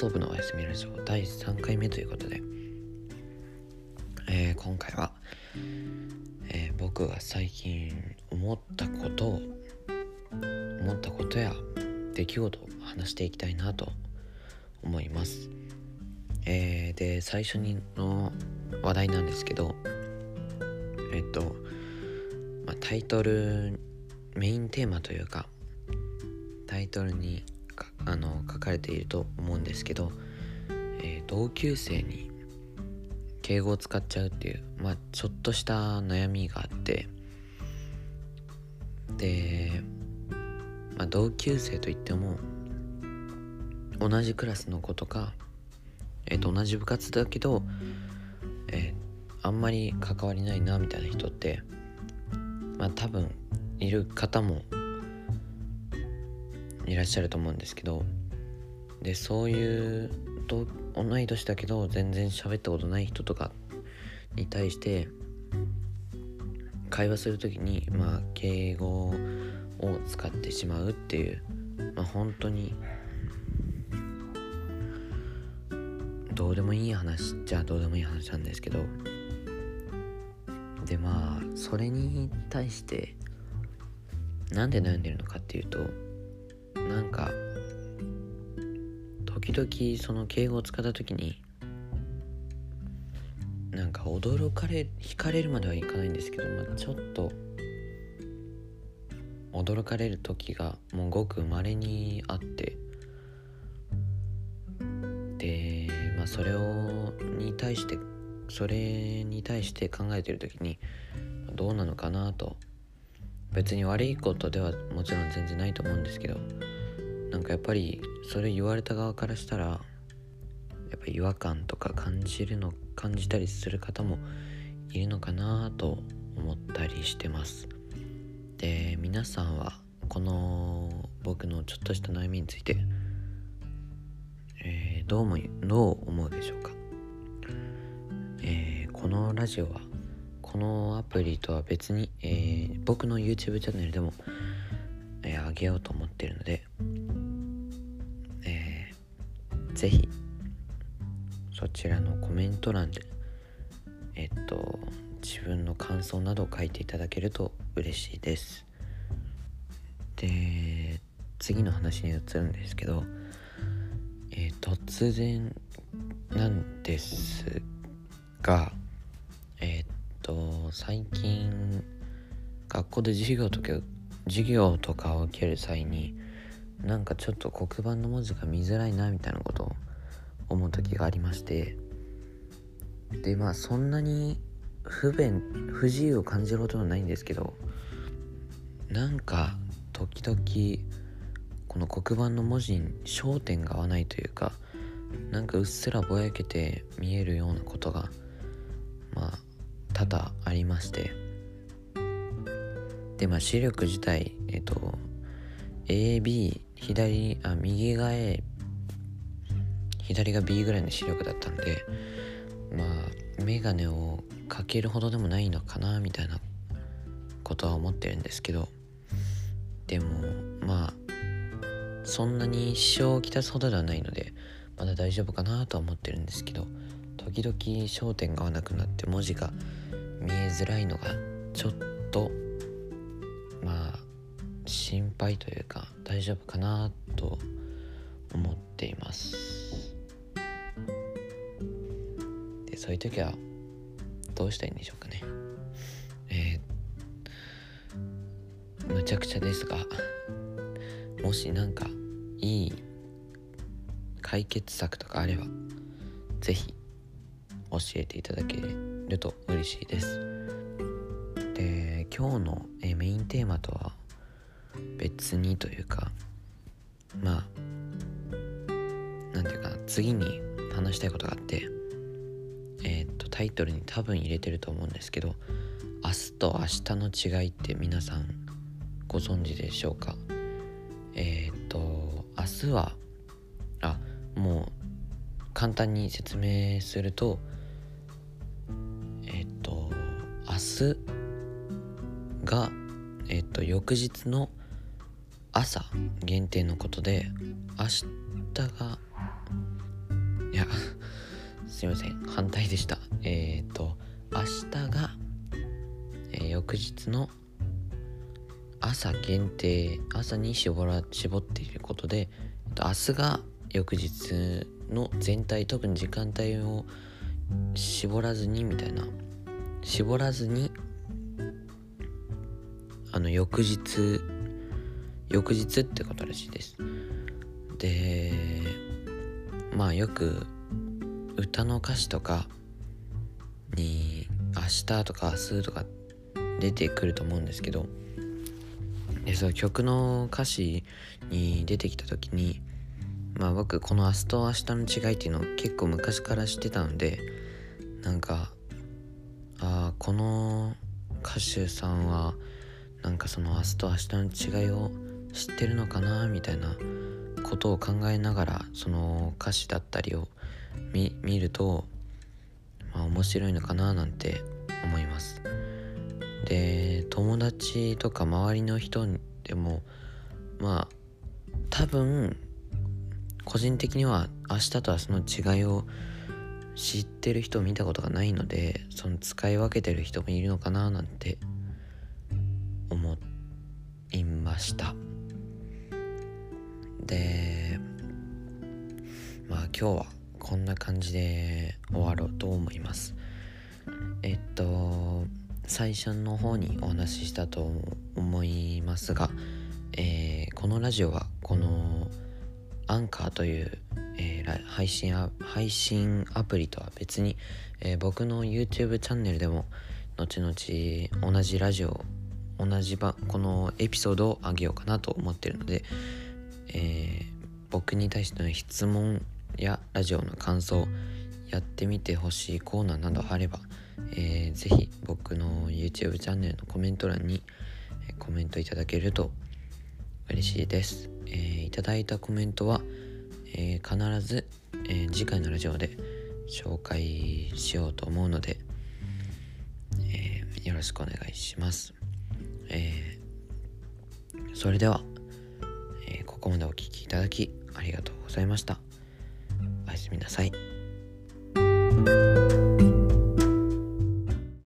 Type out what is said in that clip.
送部のおやすみラジオ第3回目ということで、えー、今回は、えー、僕が最近思ったことを思ったことや出来事を話していきたいなと思います。えー、で最初にの話題なんですけどえっと、まあ、タイトルメインテーマというかタイトルにあの書かれていると思うんですけど、えー、同級生に敬語を使っちゃうっていう、まあ、ちょっとした悩みがあってで、まあ、同級生といっても同じクラスの子とか、えー、と同じ部活だけど、えー、あんまり関わりないなみたいな人って、まあ、多分いる方もいらっしゃると思うんですけどでそういう同い年だけど全然喋ったことない人とかに対して会話する時にまあ敬語を使ってしまうっていうまあ本当にどうでもいい話じゃどうでもいい話なんですけどでまあそれに対してなんで悩んでるのかっていうとなんか時々その敬語を使った時になんか驚かれ惹かれるまではいかないんですけど、まあ、ちょっと驚かれる時がもうごく稀にあってでまあそれをに対してそれに対して考えてる時にどうなのかなと。別に悪いことではもちろん全然ないと思うんですけどなんかやっぱりそれ言われた側からしたらやっぱ違和感とか感じるの感じたりする方もいるのかなと思ったりしてます。で皆さんはこの僕のちょっとした悩みについて、えー、どう思どう思うでしょうか、えー、このラジオはこのアプリとは別に、えー、僕の YouTube チャンネルでも、えー、上げようと思ってるのでぜひ。そちらのコメント欄でえっと自分の感想などを書いていただけると嬉しいです。で次の話に移るんですけど、えー、突然なんですがえー、っと最近学校で授業とか授業とかを受ける際になんかちょっと黒板の文字が見づらいなみたいなことを思う時がありまして。でまあそんなに不便不自由を感じることはないんですけどなんか時々この黒板の文字に焦点が合わないというかなんかうっすらぼやけて見えるようなことがまあ多々ありまして。でまあ視力自体えっと AB 左あ右が A 左が B ぐらいの視力だったんでまあ眼鏡をかけるほどでもないのかなみたいなことは思ってるんですけどでもまあそんなに支障をきたすほどではないのでまだ大丈夫かなとは思ってるんですけど時々焦点が合わなくなって文字が見えづらいのがちょっとまあ心配というか大丈夫かなと思っています。でそういう時はどうしたらいいんでしょうかね。えー、むちゃくちゃですがもし何かいい解決策とかあれば是非教えていただけると嬉しいです。で今日のメインテーマとは別にというかまあ何て言うかな次に話したいことがあってえー、っとタイトルに多分入れてると思うんですけど明日と明日の違いって皆さんご存知でしょうか？えー、っと明日はあもう簡単に説明するとえっと明日がえっと翌日の朝限定のことで明日がいや すいません。反対でした。えっ、ー、と明日が、えー、翌日の朝限定朝に絞ら絞っていることで、えっと、明日が翌日の全体特に時間帯を絞らずにみたいな。絞らずにあの翌日翌日ってことらしいです。でまあよく歌の歌詞とかに明日とか明日とか出てくると思うんですけどでその曲の歌詞に出てきた時にまあ僕この明日と明日の違いっていうのを結構昔から知ってたのでなんかああこの歌手さんはなんかその明日と明日の違いを知ってるのかなみたいなことを考えながらその歌詞だったりを見ると、まあ、面白いのかななんて思います。で友達とか周りの人でもまあ多分個人的には明日と明日の違いを知ってる人を見たことがないのでその使い分けてる人もいるのかななんて思いました。でまあ今日はこんな感じで終わろうと思います。えっと最初の方にお話ししたと思いますが、えー、このラジオはこのアンカーという、えー、配信配信アプリとは別に、えー、僕の YouTube チャンネルでも後々同じラジオ同じ場このエピソードをあげようかなと思ってるので、えー、僕に対しての質問やラジオの感想やってみてほしいコーナーなどあれば、えー、ぜひ僕の YouTube チャンネルのコメント欄にコメントいただけると嬉しいです。えー、いただいたコメントは、えー、必ず、え、次回のラジオで紹介しようと思うので、え、よろしくお願いします。え、それでは、ここまでお聴きいただきありがとうございました。おやすみなさい。